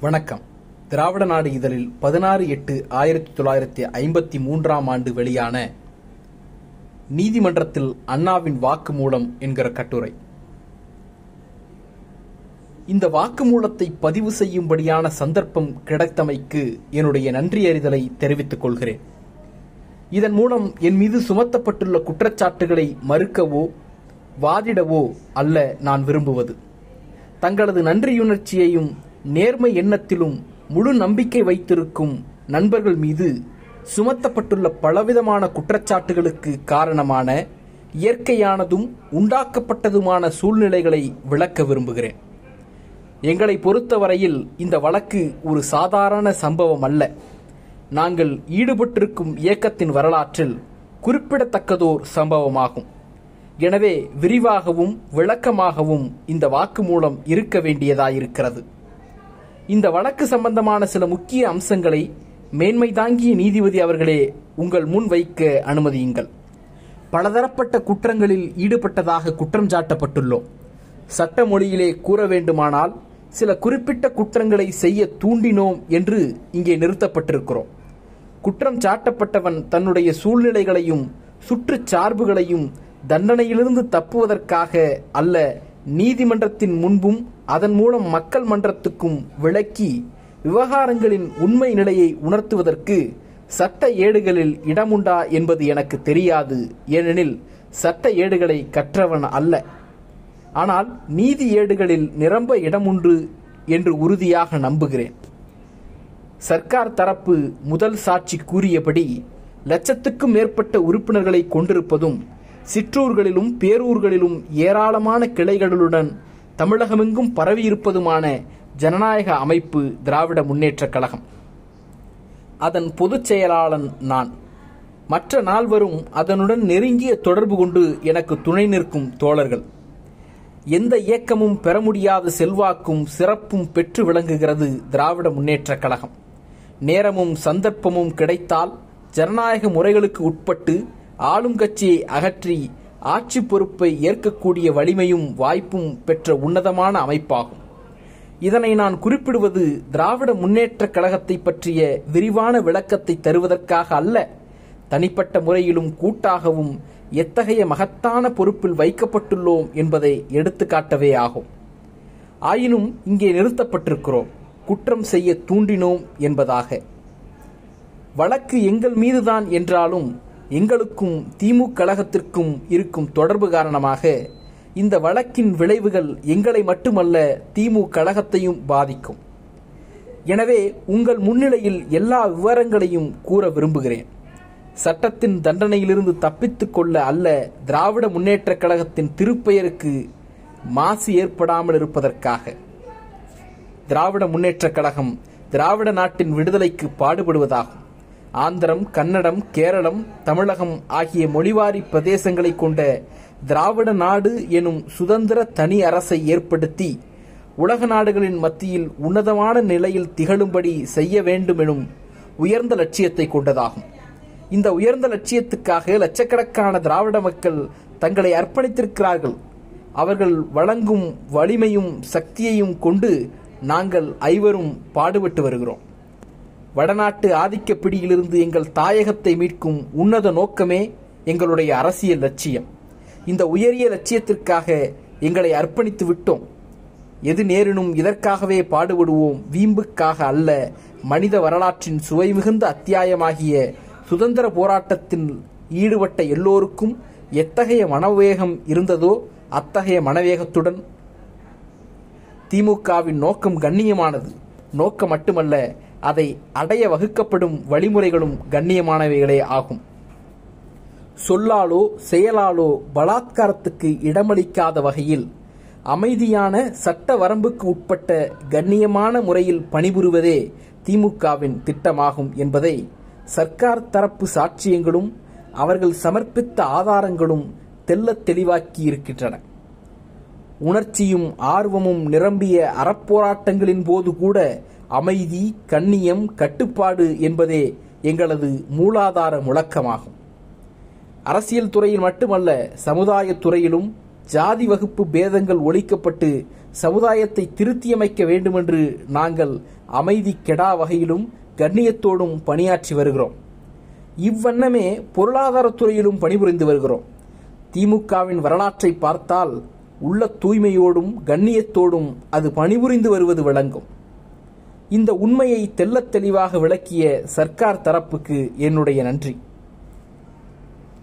வணக்கம். திராவிட நாடு இதழில் பதினாறு எட்டு ஆயிரத்தி தொள்ளாயிரத்தி ஐம்பத்தி மூன்றாம் ஆண்டு வெளியான நீதிமன்றத்தில் அண்ணாவின் வாக்குமூலம் என்கிற கட்டுரை. இந்த வாக்குமூலத்தை பதிவு செய்யும்படியான சந்தர்ப்பம் கிடைத்தமைக்கு என்னுடைய நன்றி அறிதலை தெரிவித்துக் கொள்கிறேன். இதன் மூலம் என் மீது சுமத்தப்பட்டுள்ள குற்றச்சாட்டுகளை மறுக்கவோ வாதிடவோ அல்ல நான் விரும்புவது. தங்களது நன்றியுணர்ச்சியையும் நேர்மை எண்ணத்திலும் முழு நம்பிக்கை வைத்திருக்கும் நண்பர்கள் மீது சுமத்தப்பட்டுள்ள பலவிதமான குற்றச்சாட்டுகளுக்கு காரணமான இயற்கையானதும் உண்டாக்கப்பட்டதுமான சூழ்நிலைகளை விளக்க விரும்புகிறேன். எங்களை பொறுத்தவரையில் இந்த வழக்கு ஒரு சாதாரண சம்பவம் அல்ல. நாங்கள் ஈடுபட்டிருக்கும் இயக்கத்தின் வரலாற்றில் குறிப்பிடத்தக்கதோர் சம்பவமாகும். எனவே விரிவாகவும் விளக்கமாகவும் இந்த வாக்குமூலம் இருக்க வேண்டியதாயிருக்கிறது. இந்த வழக்கு சம்பந்தமான சில முக்கிய அம்சங்களை மேன்மை தாங்கிய நீதிபதி அவர்களே உங்கள் முன் வைக்க அனுமதியுங்கள். பலதரப்பட்ட குற்றங்களில் ஈடுபட்டதாக குற்றம் சாட்டப்பட்டுள்ளோம். சட்ட மொழியிலே கூற வேண்டுமானால் சில குறிப்பிட்ட குற்றங்களை செய்ய தூண்டினோம் என்று இங்கே நிறுத்தப்பட்டிருக்கிறோம். குற்றம் சாட்டப்பட்டவன் தன்னுடைய சூழ்நிலைகளையும் சுற்றுச்சார்புகளையும் தண்டனையிலிருந்து தப்புவதற்காக அல்ல நீதிமன்றத்தின் முன்பும் அதன் மூலம் மக்கள் மன்றத்துக்கும் விளக்கி விவகாரங்களின் உண்மை நிலையை உணர்த்துவதற்கு சட்ட ஏடுகளில் இடமுண்டா என்பது எனக்கு தெரியாது. ஏனெனில் சட்ட ஏடுகளை கற்றவன் அல்ல. ஆனால் நீதி ஏடுகளில் நிரம்ப இடமுண்டு என்று உறுதியாக நம்புகிறேன். சர்க்கார் தரப்பு முதல் சாட்சி கூறியபடி லட்சத்துக்கும் மேற்பட்ட உறுப்பினர்களை கொண்டிருப்பதும் சிற்றூர்களிலும் பேரூர்களிலும் ஏராளமான கிளைகளுடன் தமிழகமெங்கும் பரவியிருப்பதுமான ஜனநாயக அமைப்பு திராவிட முன்னேற்றக் கழகம். அதன் பொதுச் செயலாளன் நான். மற்ற நால்வரும் அதனுடன் நெருங்கிய தொடர்பு கொண்டு எனக்கு துணை நிற்கும் தோழர்கள். எந்த இயக்கமும் பெற முடியாத செல்வாக்கும் சிறப்பும் பெற்று விளங்குகிறது திராவிட முன்னேற்றக் கழகம். நேரமும் சந்தர்ப்பமும் கிடைத்தால் ஜனநாயக முறைகளுக்கு உட்பட்டு ஆளும் கட்சியை அகற்றி ஆட்சி பொறுப்பை ஏற்கக்கூடிய வலிமையும் வாய்ப்பும் பெற்ற உன்னதமான அமைப்பாகும். இதனை நான் குறிப்பிடுவது திராவிட முன்னேற்ற கழகத்தை பற்றிய விரிவான விளக்கத்தை தருவதற்காக அல்ல தனிப்பட்ட முறையிலும் கூட்டாகவும் எத்தகைய மகத்தான பொறுப்பில் வைக்கப்பட்டுள்ளோம் என்பதை எடுத்துக்காட்டவே ஆகும். ஆயினும் இங்கே நிறுத்தப்பட்டிருக்கிறோம் குற்றம் செய்ய தூண்டினோம் என்பதாக. வழக்கு எங்கள் மீதுதான் என்றாலும் எங்களுக்கும் திமுக கழகத்திற்கும் இருக்கும் தொடர்பு காரணமாக இந்த வழக்கின் விளைவுகள் எங்களை மட்டுமல்ல திமுக கழகத்தையும் பாதிக்கும். எனவே உங்கள் முன்னிலையில் எல்லா விவரங்களையும் கூற விரும்புகிறேன். சட்டத்தின் தண்டனையிலிருந்து தப்பித்துக் கொள்ள அல்ல திராவிட முன்னேற்றக் கழகத்தின் திருப்பெயருக்கு மாசு ஏற்படாமல் இருப்பதற்காக. திராவிட முன்னேற்றக் கழகம் திராவிட நாட்டின் விடுதலைக்கு பாடுபடுவதாகும். ஆந்திரம் கன்னடம் கேரளம் தமிழகம் ஆகிய மொழிவாரி பிரதேசங்களை கொண்ட திராவிட நாடு எனும் சுதந்திர தனி அரசை ஏற்படுத்தி உலக நாடுகளின் மத்தியில் உன்னதமான நிலையில் திகழும்படி செய்ய வேண்டும் எனும் உயர்ந்த லட்சியத்தை கொண்டதாகும். இந்த உயர்ந்த லட்சியத்துக்காக லட்சக்கணக்கான திராவிட மக்கள் தங்களை அர்ப்பணித்திருக்கிறார்கள். அவர்கள் வழங்கும் வலிமையும் சக்தியையும் கொண்டு நாங்கள் ஐவரும் பாடுபட்டு வருகிறோம். வடநாட்டு ஆதிக்க பிடியிலிருந்து எங்கள் தாயகத்தை மீட்கும் உன்னத நோக்கமே எங்களுடைய அரசியல் லட்சியம். இந்த உயரிய லட்சியத்திற்காக எங்களை அர்ப்பணித்து விட்டோம். எது நேரினும் இதற்காகவே பாடுபடுவோம். வீம்புக்காக அல்ல மனித வரலாற்றின் சுவை மிகுந்த அத்தியாயமாகிய சுதந்திர போராட்டத்தில் ஈடுபட்ட எல்லோருக்கும் எத்தகைய மனவேகம் இருந்ததோ அத்தகைய மனவேகத்துடன் திமுகவின் நோக்கம் கண்ணியமானது. நோக்கம் மட்டுமல்ல அதை அடைய வகுக்கப்படும் வழிமுறைகளும் கண்ணியமானவைகளே ஆகும். சொல்லாலோ செயலாலோ பலாத்காரத்துக்கு இடமளிக்காத வகையில் அமைதியான சட்ட வரம்புக்கு உட்பட்ட கண்ணியமான முறையில் பணிபுரிவதே திமுகவின் திட்டமாகும் என்பதை சர்க்கார் தரப்பு சாட்சியங்களும் அவர்கள் சமர்ப்பித்த ஆதாரங்களும் தெள்ளத் தெளிவாக்கி இருக்கின்றன உணர்ச்சியும் ஆர்வமும் நிரம்பிய அறப்போராட்டங்களின் போது கூட அமைதி கண்ணியம் கட்டுப்பாடு என்பதே எங்களது மூலாதார முழக்கமாகும். அரசியல் துறையில் மட்டுமல்ல சமுதாய துறையிலும் ஜாதி வகுப்பு பேதங்கள் ஒழிக்கப்பட்டு சமுதாயத்தை திருத்தியமைக்க வேண்டுமென்று நாங்கள் அமைதி கெடா வகையிலும் கண்ணியத்தோடும் பணியாற்றி வருகிறோம். இவ்வண்ணமே பொருளாதாரத்துறையிலும் பணிபுரிந்து வருகிறோம். திமுகவின் வரலாற்றை பார்த்தால் உள்ள தூய்மையோடும் கண்ணியத்தோடும் அது பணிபுரிந்து வருவது விளங்கும். இந்த உண்மையை தெள்ளத் தெளிவாக விளக்கிய சர்க்கார் தரப்புக்கு என்னுடைய நன்றி.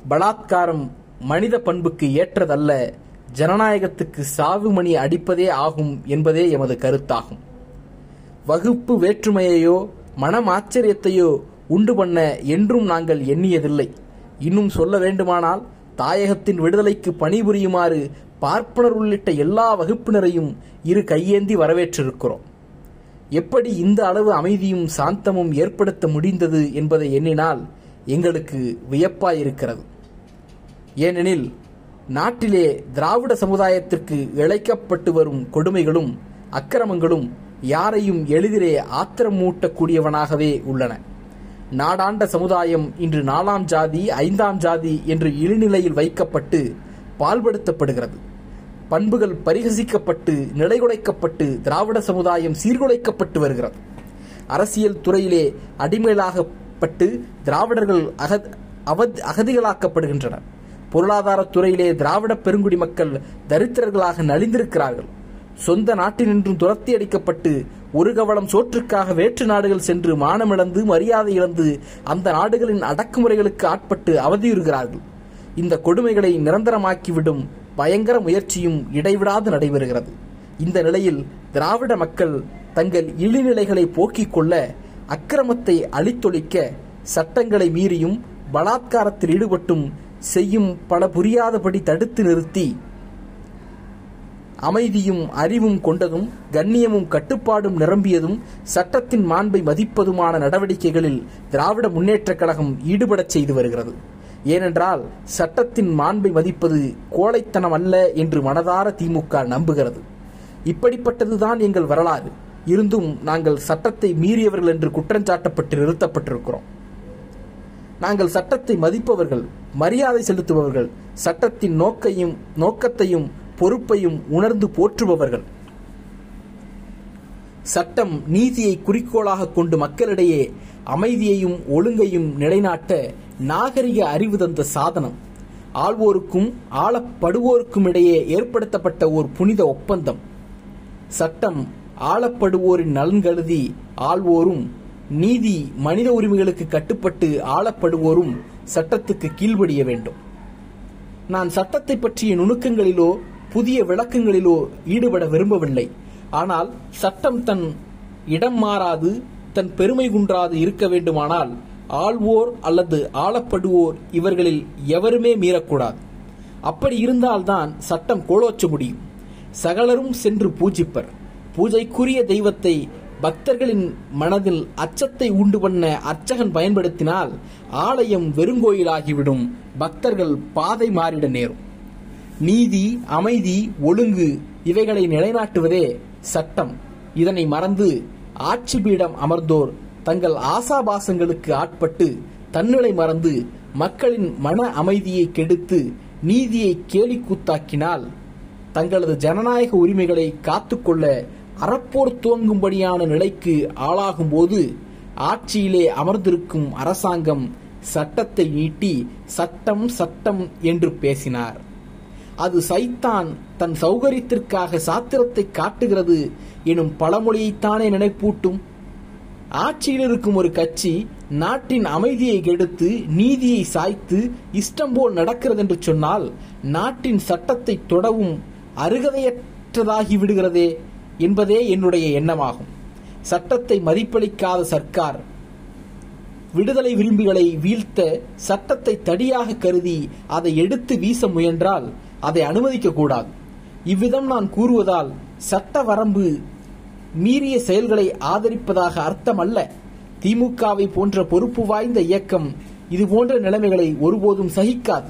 பலாத்காரம் மனித பண்புக்கு ஏற்றதல்ல ஜனநாயகத்துக்கு சாவு மணி அடிப்பதே ஆகும் என்பதே எமது கருத்தாகும். வகுப்பு வேற்றுமையையோ மனம் ஆச்சரியத்தையோ உண்டு பண்ண என்றும் நாங்கள் எண்ணியதில்லை. இன்னும் சொல்ல வேண்டுமானால் தாயகத்தின் விடுதலைக்கு பணிபுரியுமாறு பார்ப்பனர் உள்ளிட்ட எல்லா வகுப்பினரையும் இரு கையேந்தி வரவேற்றிருக்கிறோம். எப்படி இந்த அளவு அமைதியும் சாந்தமும் ஏற்படுத்த முடிந்தது என்பதை எண்ணினால் எங்களுக்கு வியப்பாயிருக்கிறது. ஏனெனில் நாட்டிலே திராவிட சமுதாயத்திற்கு இழைக்கப்பட்டு வரும் கொடுமைகளும் அக்கிரமங்களும் யாரையும் எளிதிலே ஆத்திரமூட்டக்கூடியவனாகவே உள்ளன. நாடாண்ட சமுதாயம் இன்று நாலாம் ஜாதி ஐந்தாம் ஜாதி என்று இழிநிலையில் வைக்கப்பட்டு பால்படுத்தப்படுகிறது. பண்புகள் பரிகசிக்கப்பட்டு நிலைகுலைக்கப்பட்டு திராவிட சமுதாயம் சீர்குலைக்கப்பட்டு வருகிறது. அரசியல் துறையிலே அடிமைகளாகப்பட்டு திராவிடர்கள் அகத் அவத் அகதிகளாக்கப்படுகின்றனர் பொருளாதாரத் துறையிலே திராவிட பெருங்குடி மக்கள் தரித்திரர்களாக நலிந்திருக்கிறார்கள். சொந்த நாட்டினின்றும் துரத்தி அடிக்கப்பட்டு ஒரு கவளம் சோற்றுக்காக வேற்று நாடுகள் சென்று மானமிழந்து மரியாதை இழந்து அந்த நாடுகளின் அடக்குமுறைகளுக்கு ஆட்பட்டு அவதியுறுகிறார்கள். இந்த கொடுமைகளை நிரந்தரமாக்கிவிடும் பயங்கர முயற்சியும் இடைவிடாது நடைபெறுகிறது. இந்த நிலையில் திராவிட மக்கள் தங்கள் இழிநிலைகளை போக்கிக் கொள்ள அக்கிரமத்தை அழித்தொழிக்க சட்டங்களை மீறியும் பலாத்காரத்தில் ஈடுபட்டும் செய்யும் பல புரியாதபடி தடுத்து நிறுத்தி அமைதியும் அறிவும் கொண்டதும் கண்ணியமும் கட்டுப்பாடும் நிரம்பியதும் சட்டத்தின் மாண்பை மதிப்பதுமான நடவடிக்கைகளில் திராவிட முன்னேற்றக் கழகம் ஈடுபடச் செய்து வருகிறது. ஏனென்றால் சட்டத்தின் மாண்பை மதிப்பது கோழைத்தனம் அல்ல என்று மனதார திமுக நம்புகிறது. இப்படிப்பட்டதுதான் எங்கள் வரலாறு. இருந்தும் நாங்கள் சட்டத்தை மீறியவர்கள் என்று குற்றஞ்சாட்டப்பட்டு நிறுத்தப்பட்டிருக்கிறோம். நாங்கள் சட்டத்தை மதிப்பவர்கள் மரியாதை செலுத்துபவர்கள் சட்டத்தின் நோக்கையும் நோக்கத்தையும் பொறுப்பையும் உணர்ந்து போற்றுபவர்கள். சட்டம் நீதியை குறிக்கோளாக கொண்டு மக்களிடையே அமைதியையும் ஒழுங்கையும் நிலைநாட்ட நாகரிக அறிவு தந்த சாதனம். ஆள்வோருக்கும் ஆளப்படுவோருக்கும் இடையே ஏற்படுத்தப்பட்ட ஒரு புனித ஒப்பந்தம். சட்டம் ஆளப்படுவோரின் நலன் கருதி ஆள்வோரும் நீதி மனித உரிமைகளுக்கு கட்டுப்பட்டு ஆளப்படுவோரும் சட்டத்துக்கு கீழ்படிய வேண்டும். நான் சட்டத்தை பற்றிய நுணுக்கங்களிலோ புதிய விளக்கங்களிலோ ஈடுபட விரும்பவில்லை. ஆனால் சட்டம் தன் இடம் மாறாது தன் பெருமை குன்றாது இருக்க வேண்டுமானால் ஆள்வோர் அல்லது ஆளப்படுவோர் இவர்களில் எவருமே மீறக்கூடாது. அப்படி இருந்தால்தான் சட்டம் கோலோச்ச முடியும். சகலரும் சென்று பூஜிப்பர். பூஜைக்குரிய தெய்வத்தை பக்தர்களின் மனதில் அச்சத்தை உண்டு பண்ண அர்ச்சகன் பயன்படுத்தினால் ஆலயம் வெறுங்கோயிலாகிவிடும். பக்தர்கள் பாதை மாறிட நேரும். நீதி அமைதி ஒழுங்கு இவைகளை நிலைநாட்டுவதே சட்டம். இதனை மறந்து ஆட்சி பீடம் அமர்ந்தோர் தங்கள் ஆசாபாசங்களுக்கு ஆட்பட்டு தன்னிலை மறந்து மக்களின் மன அமைதியை கெடுத்து நீதியை கேலிக்கூத்தாக்கினால் தங்களது ஜனநாயக உரிமைகளை காத்துக்கொள்ள அறப்போர் துவங்கும்படியான நிலைக்கு ஆளாகும்போது ஆட்சியிலே அமர்ந்திருக்கும் அரசாங்கம் சட்டத்தை நீட்டி சட்டம் சட்டம் என்று பேசினார். அது சைத்தான் தன் சௌகரியத்திற்காக சாத்திரத்தை காட்டுகிறது எனும் பழமொழியைத்தானே நினைப்பூட்டும். ஆட்சியில் இருக்கும் ஒரு கட்சி நாட்டின் அமைதியை கெடுத்து நீதியை சாய்த்து இஷ்டம் போல் நடக்கிறது என்று சொன்னால் நாட்டின் சட்டத்தை தொடவும் அருகதையற்றதாகி விடுகிறதே என்பதே என்னுடைய எண்ணமாகும். சட்டத்தை மதிப்பளிக்காத சர்க்கார் விடுதலை விரும்புகளை வீழ்த்த சட்டத்தை தடியாக கருதி அதை எடுத்து வீச முயன்றால் அதை அனுமதிக்க கூடாது இவ்விதம் நான் கூறுவதால் சட்ட வரம்பு மீறிய செயல்களை ஆதரிப்பதாக அர்த்தம் அல்ல திமுகவை போன்ற பொறுப்பு வாய்ந்த இயக்கம் இதுபோன்ற நிலைமைகளை ஒருபோதும் சகிக்காது.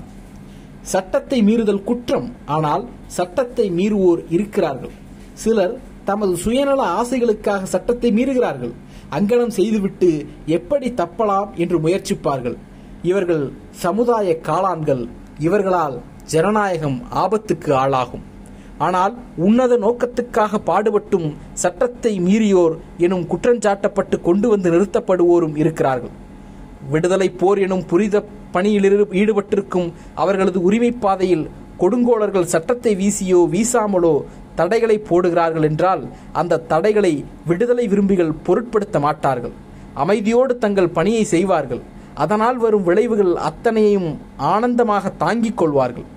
சட்டத்தை மீறுதல் குற்றம். ஆனால் சட்டத்தை மீறுவோர் இருக்கிறார்கள். சிலர் தமது சுயநல ஆசைகளுக்காக சட்டத்தை மீறுகிறார்கள். அங்கனம் செய்துவிட்டு எப்படி தப்பலாம் என்று முயற்சிப்பார்கள். இவர்கள் சமுதாய காளான்கள். இவர்களால் ஜனநாயகம் ஆபத்துக்கு ஆளாகும். ஆனால் உன்னத நோக்கத்துக்காக பாடுபட்டும் சட்டத்தை மீறியோர் எனும் குற்றஞ்சாட்டப்பட்டு கொண்டு வந்து நிறுத்தப்படுவோரும் இருக்கிறார்கள். விடுதலை போர் எனும் புரித பணியில் ஈடுபட்டிருக்கும் அவர்களது உரிமை பாதையில் கொடுங்கோளர்கள் சட்டத்தை வீசியோ வீசாமலோ தடைகளை போடுகிறார்கள் என்றால் அந்த தடைகளை விடுதலை விரும்பிகள் பொருட்படுத்த மாட்டார்கள். அமைதியோடு தங்கள் பணியை செய்வார்கள். அதனால் வரும் விளைவுகள் அத்தனையும் ஆனந்தமாக தாங்கிக் கொள்வார்கள்.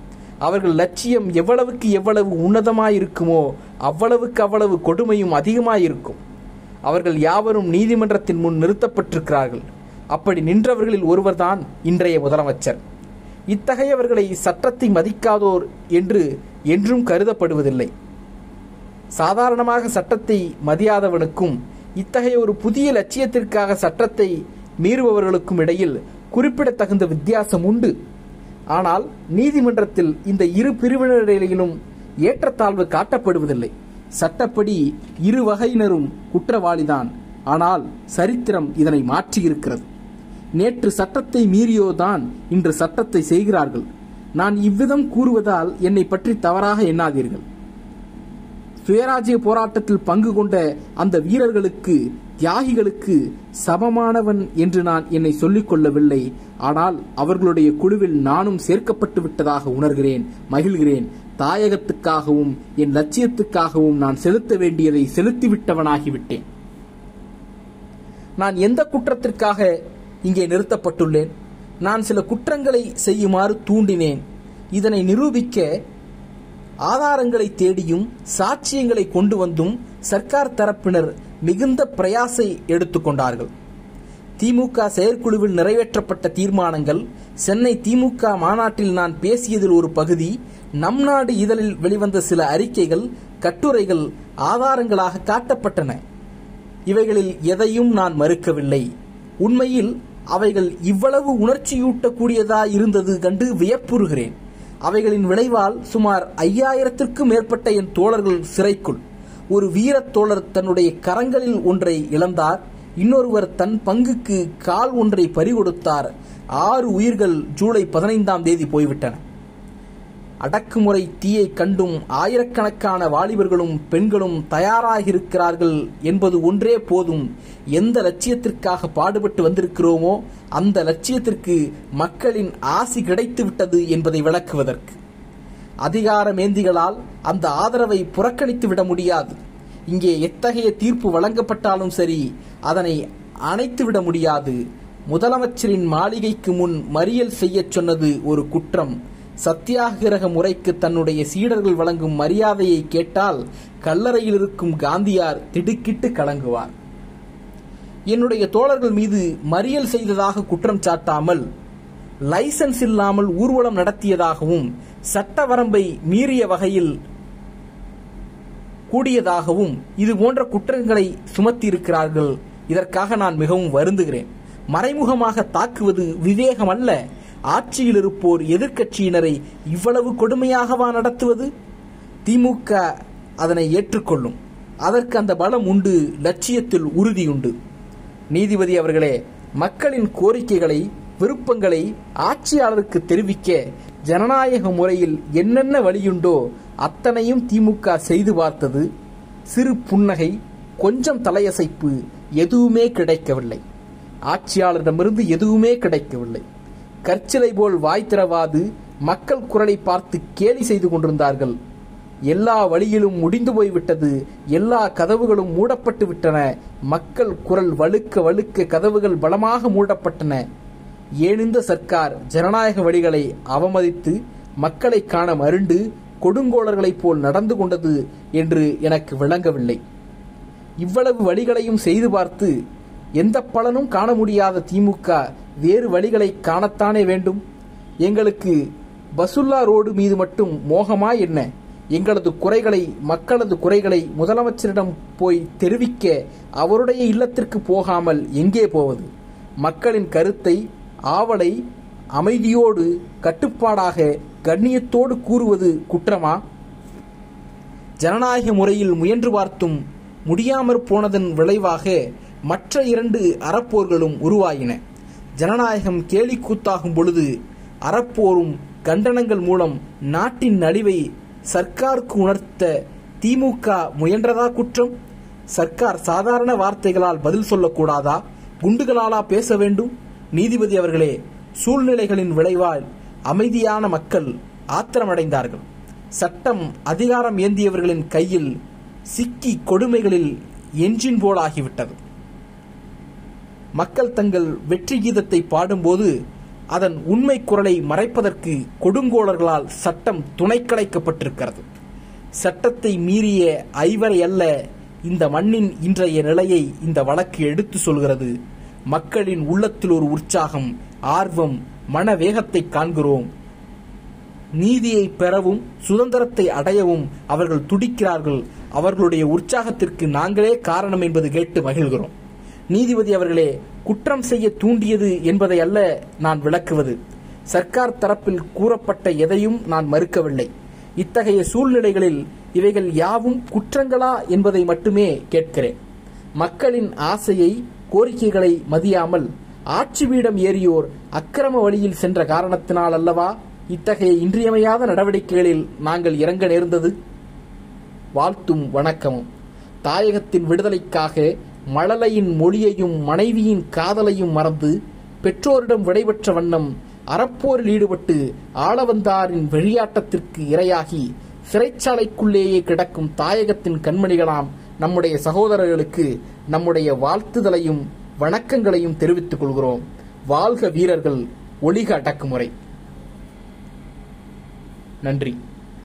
அவர்கள் லட்சியம் எவ்வளவுக்கு எவ்வளவு உன்னதமாயிருக்குமோ அவ்வளவுக்கு அவ்வளவு கொடுமையும் அதிகமாயிருக்கும். அவர்கள் யாவரும் நீதிமன்றத்தின் முன் நிறுத்தப்பட்டிருக்கிறார்கள். அப்படி நின்றவர்களில் ஒருவர்தான் இன்றைய முதலமைச்சர். இத்தகையவர்களை சட்டத்தை மதிக்காதோர் என்று என்றும் கருதப்படுவதில்லை. சாதாரணமாக சட்டத்தை மதியாதவனுக்கும் இத்தகைய ஒரு புதிய லட்சியத்திற்காக சட்டத்தை மீறுபவர்களுக்கும் இடையில் குறிப்பிடத்தகுந்த வித்தியாசம் உண்டு. ஆனால் நீதிமன்றத்தில் இந்த இரு பிரிவினரிடையிலும் ஏற்றத்தாழ்வு காட்டப்படுவதில்லை. சட்டப்படி இரு வகையினரும் குற்றவாளிதான். ஆனால் சரித்திரம் இதனை மாற்றியிருக்கிறது. நேற்று சட்டத்தை மீறியோதான் இன்று சட்டத்தை செய்கிறார்கள். நான் இவ்விதம் கூறுவதால் என்னை பற்றி தவறாக எண்ணாதீர்கள். சுயராஜ்ய போராட்டத்தில் பங்கு கொண்ட அந்த வீரர்களுக்கு தியாகிகளுக்கு சமமானவன் என்று நான் என்னை சொல்லிக் கொள்ளவில்லை ஆனால் அவர்களுடைய குழுவில் நானும் சேர்க்கப்பட்டு விட்டதாக உணர்கிறேன் மகிழ்கிறேன். தாயகத்துக்காகவும் என் லட்சியத்துக்காகவும் நான் செலுத்த வேண்டியதை செலுத்திவிட்டவனாகிவிட்டேன் நான் எந்த குற்றத்திற்காக இங்கே நிறுத்தப்பட்டுள்ளேன்? நான் சில குற்றங்களை செய்யுமாறு தூண்டினேன். இதனை நிரூபிக்க ஆதாரங்களை தேடியும் சாட்சியங்களை கொண்டு வந்தும் சர்க்கார் தரப்பினர் மிகுந்த பிரயாசை எடுத்துக்கொண்டார்கள் திமுக செயற்குழுவில் நிறைவேற்றப்பட்ட தீர்மானங்கள் சென்னை திமுக மாநாட்டில் நான் பேசியதில் ஒரு பகுதி நம் நாடு இதழில் வெளிவந்த சில அறிக்கைகள் கட்டுரைகள் ஆதாரங்களாக காட்டப்பட்டன. இவைகளில் எதையும் நான் மறுக்கவில்லை. உண்மையில் அவைகள் இவ்வளவு உணர்ச்சியூட்டக்கூடியதா இருந்தது கண்டு வியப்புறுகிறேன். அவைகளின் விளைவால் சுமார் ஐயாயிரத்திற்கும் மேற்பட்ட என் தோழர்கள் சிறைக்குள். ஒரு வீரத்தோழர் தன்னுடைய கரங்களில் ஒன்றை இழந்தார் இன்னொருவர் தன் பங்குக்கு கால் ஒன்றை பறிகொடுத்தார். ஆறு உயிர்கள் ஜூலை பதினைந்தாம் தேதி போய்விட்டன. அடக்குமுறை தீயை கண்டும் ஆயிரக்கணக்கான வாலிபர்களும் பெண்களும் தயாராகியிருக்கிறார்கள் என்பது ஒன்றே போதும். எந்த லட்சியத்திற்காக பாடுபட்டு வந்திருக்கிறோமோ அந்த லட்சியத்திற்கு மக்களின் ஆசி கிடைத்துவிட்டது என்பதை விளக்குவதற்கு. அதிகார மேந்திகளால் அந்த ஆதரவை புறக்கணித்து விட முடியாது. இங்கே எத்தகைய தீர்ப்பு வழங்கப்பட்டாலும் சரி அதனை அணைத்து விட முடியாது. முதலமைச்சரின் மாளிகைக்கு முன் மறியல் செய்யச் சொன்னது ஒரு குற்றம். சத்தியாகிரக முறைக்கு தன்னுடைய சீடர்கள் வழங்கும் மரியாதையை கேட்டால் கல்லறையில் இருக்கும் காந்தியார் திடுக்கிட்டு கலங்குவார். என்னுடைய தோழர்கள் மீது மறியல் செய்ததாக குற்றம் சாட்டாமல் லைசன்ஸ் இல்லாமல் ஊர்வலம் நடத்தியதாகவும் சட்ட வரம்பை மீறிய வகையில் கூடியதாகவும் இது போன்ற குற்றங்களை சுமத்தியிருக்கிறார்கள். இதற்காக நான் மிகவும் வருந்துகிறேன். மறைமுகமாக தாக்குவது விவேகம் அல்ல ஆட்சியில் இருப்போர் எதிர்க்கட்சியினரை இவ்வளவு கொடுமையாகவா நடத்துவது? திமுக அதனை ஏற்றுக்கொள்ளும். அதற்கு அந்த பலம் உண்டு லட்சியத்தில் உறுதியுண்டு நீதிபதி அவர்களே மக்களின் கோரிக்கைகளை விருப்பங்களை ஆட்சியாளருக்கு தெரிவிக்க ஜனநாயக முறையில் என்னென்ன வழியுண்டோ அத்தனையும் திமுக செய்து பார்த்தது. சிறு புன்னகை கொஞ்சம் தலையசைப்பு எதுவுமே கிடைக்கவில்லை. ஆட்சியாளரிடமிருந்து எதுவுமே கிடைக்கவில்லை. கற்சிலை போல் வாய் திறவாது மக்கள் குரலை பார்த்து கேலி செய்து கொண்டிருந்தார்கள். எல்லா வழியிலும் முடிந்து போய்விட்டது எல்லா கதவுகளும் மூடப்பட்டு விட்டன. மக்கள் குரல் வழுக்க வழுக்க கதவுகள் பலமாக மூடப்பட்டன. ஏனிந்த சர்க்கார் ஜனநாயக வழிகளை அவமதித்து மக்களை காண மருண்டு கொடுங்கோளர்களைப் போல் நடந்து கொண்டது என்று எனக்கு விளங்கவில்லை. இவ்வளவு வழிகளையும் செய்து பார்த்து எந்த பலனும் காண முடியாத திமுக வேறு வழிகளை காணத்தானே வேண்டும்? எங்களுக்கு பசுல்லா ரோடு மீது மட்டும் மோகமா என்ன? எங்களது குறைகளை மக்களது குறைகளை முதலமைச்சரிடம் போய் தெரிவிக்க அவருடைய இல்லத்திற்கு போகாமல் எங்கே போவது? மக்களின் கருத்தை ஆவலை அமைதியோடு கட்டுப்பாடாக கண்ணியத்தோடு கூறுவது குற்றமா? ஜனநாயக முறையில் முயன்று பார்த்தும் முடியாமற் போனதன் விளைவாக மற்ற இரண்டு அறப்போர்களும் உருவாயின. ஜனநாயகம் கேலி கூத்தாகும் பொழுது அறப்போரும் கண்டனங்கள் மூலம் நாட்டின் நலிவை சர்க்காருக்கு உணர்த்த திமுக முயன்றதா குற்றம்? சர்க்கார் சாதாரண வார்த்தைகளால் பதில் சொல்லக்கூடாதா? குண்டுகளாலா பேச வேண்டும்? நீதிபதி அவர்களே சூழ்நிலைகளின் விளைவால் அமைதியான மக்கள் ஆத்திரமடைந்தார்கள். சட்டம் அதிகாரம் ஏந்தியவர்களின் கையில் சிக்கி கொடுமைகளில் என்ஜின் போலாகிவிட்டது. மக்கள் தங்கள் வெற்றி கீதத்தை பாடும்போது அதன் உண்மை குரலை மறைப்பதற்கு கொடுங்கோளர்களால் சட்டம் துணைக்கடைக்கப்பட்டிருக்கிறது. சட்டத்தை மீறிய ஐவரை அல்ல இந்த மண்ணின் இன்றைய நிலையை இந்த வழக்கு எடுத்து சொல்கிறது. மக்களின் உள்ளத்தில் ஒரு உற்சாகம் ஆர்வம் மன வேகத்தை காண்கிறோம். நீதியை பெறவும் சுதந்திரத்தை அடையவும் அவர்கள் துடிக்கிறார்கள். அவர்களுடைய உற்சாகத்திற்கு நாங்களே காரணம் என்பது கேட்டு மகிழ்கிறோம். நீதிபதி அவர்களே குற்றம் செய்ய தூண்டியது என்பதை அல்ல நான் விளக்குவது. சர்க்கார் தரப்பில் கூறப்பட்ட எதையும் நான் மறுக்கவில்லை. இத்தகைய சூழ்நிலைகளில் இவைகள் யாவும் குற்றங்களா என்பதை மட்டுமே கேட்கிறேன். மக்களின் ஆசையை கோரிக்கைகளை மதியாமல் ஆட்சி பீடம் ஏறியோர் அக்கிரம வழியில் சென்ற காரணத்தினால் அல்லவா இத்தகைய இன்றியமையாத நடவடிக்கைகளில் நாங்கள் இறங்க நேர்ந்தது? வாழ்த்தும் வணக்கமும் தாயகத்தின் விடுதலைக்காக மழலையின் மொழியையும் மனைவியின் காதலையும் மறந்து பெற்றோரிடம் விடைபெற்ற வண்ணம் அறப்போரில் ஈடுபட்டு ஆளவந்தாரின் வெளியாட்டத்திற்கு இரையாகி சிறைச்சாலைக்குள்ளேயே கிடக்கும் தாயகத்தின் கண்மணிகளாம் நம்முடைய சகோதரர்களுக்கு நம்முடைய வாழ்த்துதலையும் வணக்கங்களையும் தெரிவித்துக் கொள்கிறோம். வாழ்க வீரர்கள் ஒளிக அடக்குமுறை. நன்றி.